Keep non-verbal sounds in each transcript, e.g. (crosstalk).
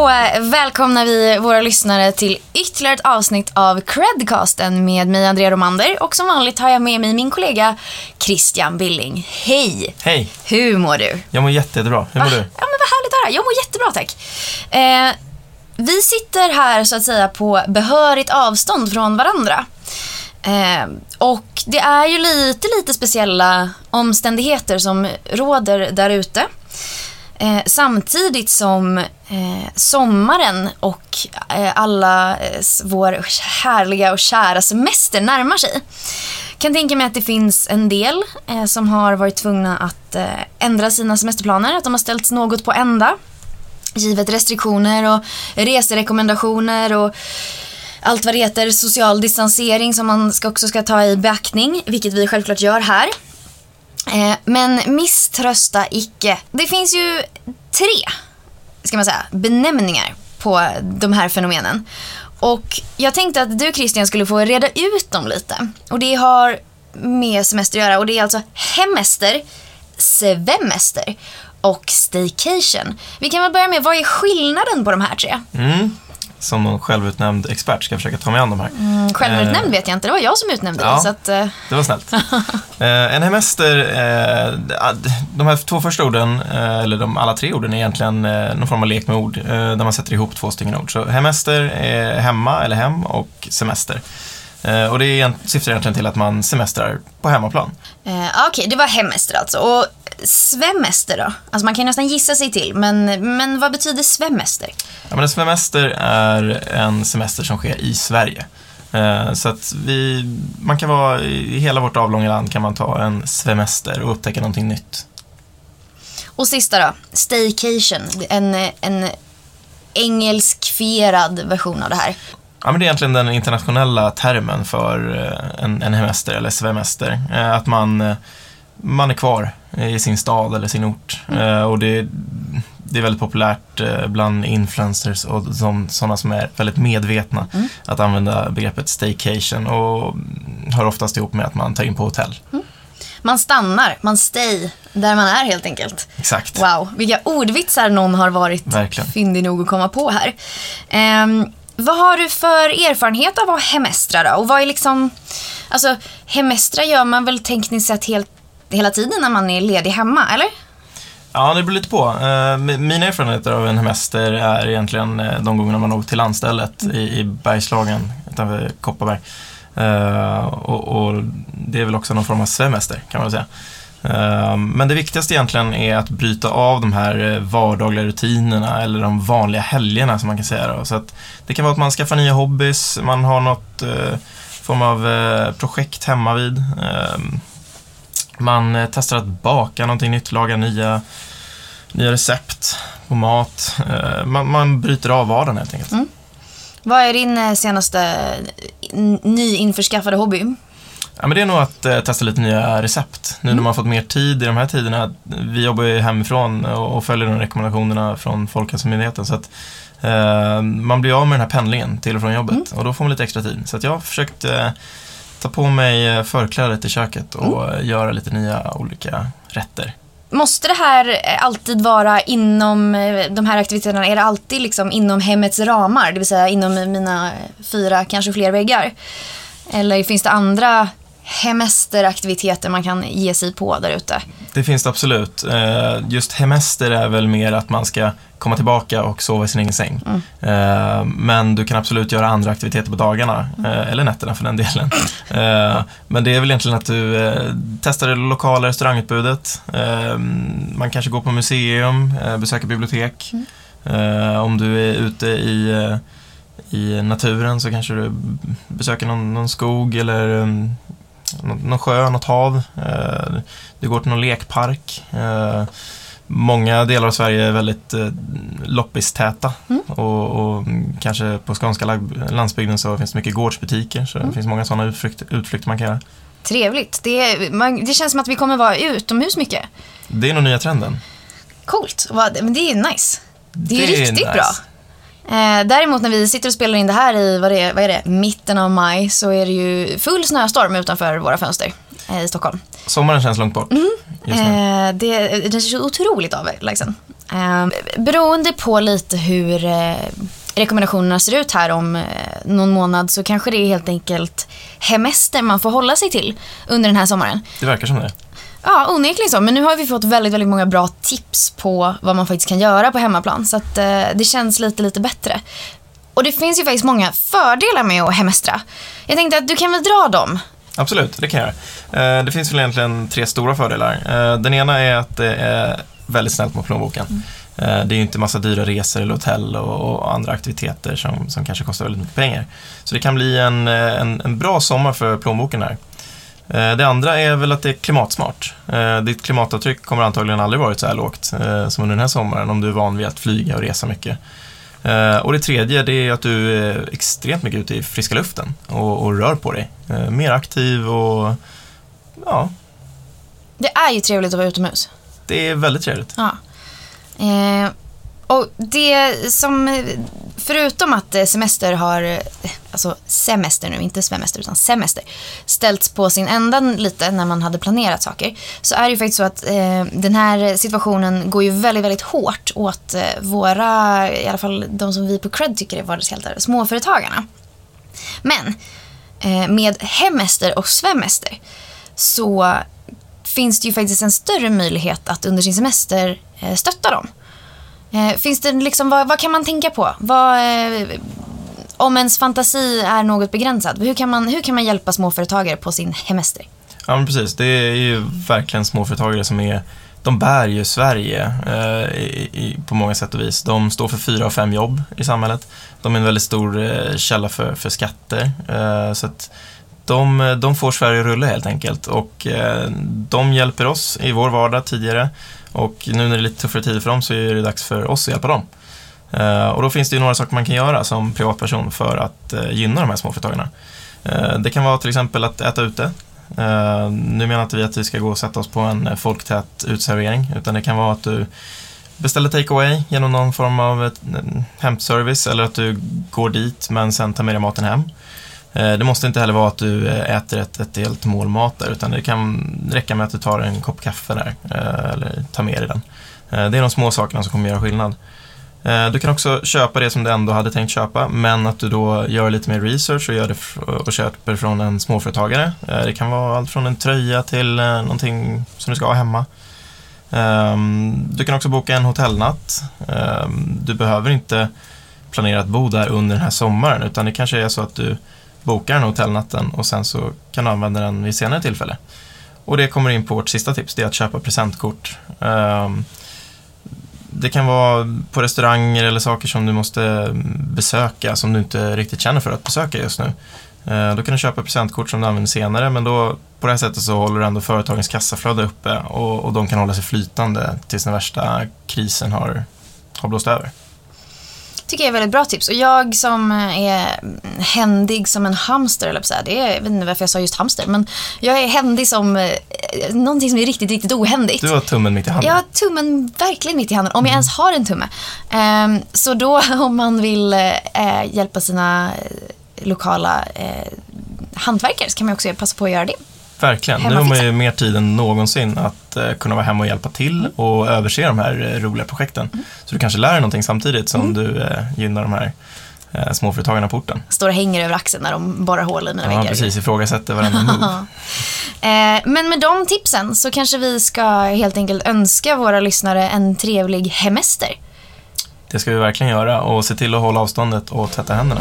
Då välkomnar vi våra lyssnare till ytterligare ett avsnitt av Credcasten med mig Andrea Romander och som vanligt har jag med mig min kollega Christian Billing. Hej! Hej! Hur mår du? Jag mår jätte, jättebra. Hur mår Va? du? Ja men vad härligt att höra. Jag mår jättebra tack. Eh, vi sitter här så att säga på behörigt avstånd från varandra. Eh, och det är ju lite, lite speciella omständigheter som råder där ute. Eh, samtidigt som eh, sommaren och eh, alla eh, vår härliga och kära semester närmar sig. Kan tänka mig att det finns en del eh, som har varit tvungna att eh, ändra sina semesterplaner, att de har ställts något på ända. Givet restriktioner och reserekommendationer och allt vad det heter, social distansering som man ska också ska ta i beaktning, vilket vi självklart gör här. Eh, men misströsta icke. Det finns ju tre, ska man säga, benämningar på de här fenomenen. Och jag tänkte att du Christian skulle få reda ut dem lite. Och det har med semester att göra och det är alltså hemester, svemester och staycation. Vi kan väl börja med, vad är skillnaden på de här tre? Mm. Som någon självutnämnd expert ska försöka ta mig an de här. Mm, självutnämnd Eh, vet jag inte, det var jag som utnämnde ja. dig. Så att, eh, Det var snällt. (laughs) eh, en hemester, eh, de här två första orden, eh, eller de alla tre orden är egentligen eh, någon form av lek med ord, eh, där man sätter ihop två stycken ord. Så hemester är hemma eller hem och semester. Eh, och det är, syftar egentligen till att man semestrar på hemmaplan. Eh, Okej, det var hemester alltså. Och svemester då? Alltså man kan ju nästan gissa sig till, men, men vad betyder svemester? Ja, men en semester är en semester som sker i Sverige. Eh, Så att vi, man kan vara, i hela vårt avlånga land kan man ta en semester och upptäcka någonting nytt. Och sista då, staycation. En, en engelskfierad version av det här. Ja, men det är egentligen den internationella termen för eh, en, en hemester eller svemester. Eh, Att man, eh, man är kvar i sin stad eller sin ort. Eh, Och det, det är väldigt populärt bland influencers och som, sådana som är väldigt medvetna att använda begreppet staycation och hör oftast ihop med att man tar in på hotell. Man stannar, man stay där man är helt enkelt. Exakt. Wow, vilka ordvitsar någon har varit Verkligen. fyndig nog att komma på här. Ehm, vad har du för erfarenhet av att hemestra då? Och vad är liksom, alltså hemestra gör man väl tekniskt sett helt, hela tiden när man är ledig hemma, eller? Ja, det beror lite på. Eh, Mina erfarenheter av en hemester är egentligen eh, de gångerna man åkt till landstället i, i Bergslagen utanför Kopparberg. Eh, och, och det är väl också någon form av semester kan man väl säga. Ehm, men det viktigaste egentligen är att bryta av de här eh, vardagliga rutinerna eller de vanliga helgerna som man kan säga. Då. Så att det kan vara att man skaffar nya hobbys, man har något eh, form av eh, projekt hemma vid. Ehm, eh, man testar att baka någonting nytt, laga nya, nya recept på mat. Ehm, man, man bryter av vardagen helt enkelt. Mm. Vad är din eh, senaste eh, nyinförskaffade hobby? Ja, men det är nog att eh, testa lite nya recept. Nu när man har fått mer tid i de här tiderna. Vi jobbar ju hemifrån och, och följer de rekommendationerna från Folkhälsomyndigheten. Så att eh, man blir av med den här pendlingen till och från jobbet och då får man lite extra tid. Så jag har försökt eh, ta på mig eh, förklädet i köket och eh, göra lite nya olika rätter. Måste det här eh, alltid vara inom eh, de här aktiviteterna? Är det alltid liksom inom hemmets ramar? Det vill säga inom mina fyra, kanske fler väggar? Eller finns det andra hemesteraktiviteter man kan ge sig på där ute? Det finns det absolut. Eh, Just hemester är väl mer att man ska komma tillbaka och sova i sin egen säng. Eh, Men du kan absolut göra andra aktiviteter på dagarna, eh, eller nätterna för den delen. (laughs) Men det är väl egentligen att du testar det lokala restaurangutbudet. Man kanske går på museum, besöker bibliotek. Eh, Om du är ute i i naturen så kanske du besöker någon, någon skog eller um, någon, sjö, något hav. Eh, du går till någon lekpark. Eh, många delar av Sverige är väldigt eh, loppistäta och, och kanske på skånska landsbygden så finns det mycket gårdsbutiker så det finns många sådana utflykt, utflykter man kan göra. Trevligt. Det, man, det känns som att vi kommer vara utomhus mycket. Det är nog nya trenden. Coolt. Men det är nice. Det är Det är riktigt nice. bra. Eh, däremot när vi sitter och spelar in det här i vad, är, vad är det, mitten av maj så är det ju full snöstorm utanför våra fönster eh, i Stockholm. Sommaren känns långt bort nu. Eh, det, det så otroligt avlägsen. Eh, beroende på lite hur eh, rekommendationerna ser ut här om eh, någon månad så kanske det är helt enkelt hemester man får hålla sig till under den här sommaren. Det verkar som det. Ja, onekligen så. Men nu har vi fått väldigt, väldigt många bra tips på vad man faktiskt kan göra på hemmaplan. Så att eh, det känns lite, lite bättre. Och det finns ju faktiskt många fördelar med att hemestra. Jag tänkte att du kan väl dra dem? Absolut, det kan jag göra. Eh, Det finns väl egentligen tre stora fördelar. Eh, Den ena är att det är väldigt snällt mot plånboken. Eh, Det är ju inte massa dyra resor eller hotell och andra aktiviteter som, som kanske kostar väldigt mycket pengar. Så det kan bli en, en, en bra sommar för plånboken här. Eh, Det andra är väl att det är klimatsmart. Eh, Ditt klimatavtryck kommer antagligen aldrig varit så här lågt eh, som under den här sommaren om du är van vid att flyga och resa mycket. Och det tredje det är att du är extremt mycket ute i friska luften och, och rör på dig. Mer aktiv och ja, Det är ju trevligt att vara utomhus. det är väldigt trevligt. Ja. Eh, och det som, förutom att semester har, alltså semester nu, inte semester utan semester, ställts på sin ända lite när man hade planerat saker, så är det ju faktiskt så att eh, den här situationen går ju väldigt, väldigt hårt åt eh, våra, i alla fall de som vi på Cred tycker är vardagshjältar, småföretagarna. Men eh, med hemester och svemester så finns det ju faktiskt en större möjlighet att under sin semester eh, stötta dem. Eh, finns det liksom, vad, vad kan man tänka på? Vad, eh, om ens fantasi är något begränsad, hur kan, man, hur kan man hjälpa småföretagare på sin hemester? Ja, men precis. Det är ju verkligen småföretagare som är de bär ju Sverige eh, i, i, på många sätt och vis. De står för fyra av fem jobb i samhället. De är en väldigt stor eh, källa för, för skatter. Eh, så att de, de får Sverige att rulla helt enkelt. Och eh, de hjälper oss i vår vardag tidigare. Och nu när det är lite tuffare tider för dem så är det dags för oss att hjälpa dem. Eh, och då finns det ju några saker man kan göra som privatperson för att eh, gynna de här småföretagarna. Eh, det kan vara till exempel att äta ute. Nu menar inte vi att vi ska gå och sätta oss på en folktät utservering, utan det kan vara att du beställer takeaway genom någon form av hämtservice eller att du går dit men sen tar med dig maten hem. Det måste inte heller vara att du äter ett, ett helt mål mat där, utan det kan räcka med att du tar en kopp kaffe där eller tar med dig den. Det är de små sakerna som kommer göra skillnad. Eh, du kan också köpa det som du ändå hade tänkt köpa, men att du då gör lite mer research och, gör det och köper från en småföretagare. Eh, det kan vara allt från en tröja till eh, någonting som du ska ha hemma. Ehm, du kan också boka en hotellnatt. Ehm, du behöver inte planera att bo där under den här sommaren, utan det kanske är så att du bokar den hotellnatten och sen så kan du använda den vid senare tillfälle. Och det kommer in på vårt sista tips, det är att köpa presentkort. Ehm, det kan vara på restauranger eller saker som du måste besöka som du inte riktigt känner för att besöka just nu. Eh, då kan du köpa presentkort som du använder senare men då på det här sättet så håller du ändå företagens kassaflöde uppe och, och de kan hålla sig flytande tills den värsta krisen har, har blåst över tycker jag är väldigt bra tips. Och jag som är händig som en hamster, eller så här, det är, jag vet inte varför jag sa just hamster, men jag är händig som eh, någonting som är riktigt, riktigt ohändigt. Du har tummen mitt i handen. Jag har tummen verkligen mitt i handen, om jag ens har en tumme. Ehm, så då (laughs) om man vill eh, hjälpa sina eh, lokala eh, hantverkare så kan man också passa på att göra det. Verkligen. Nu har man ju mer tid än någonsin att eh, kunna vara hemma och hjälpa till och överse de här eh, roliga projekten. Så du kanske lär dig någonting samtidigt som du eh, gynnar de här småföretagarna på orten. Står och hänger över axeln när de borrar hål i mina Ja, väggar. precis. Ifrågasätter varenda move. (laughs) Men med de tipsen så kanske vi ska helt enkelt önska våra lyssnare en trevlig hemester. Det ska vi verkligen göra och se till att hålla avståndet och tvätta händerna.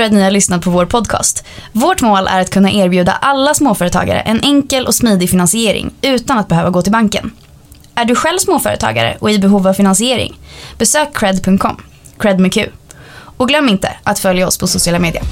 För att ni har lyssnat på vår podcast. Vårt mål är att kunna erbjuda alla småföretagare en enkel och smidig finansiering utan att behöva gå till banken. Är du själv småföretagare och i behov av finansiering? Besök cred.com, cred med Q. Och glöm inte att följa oss på sociala medier.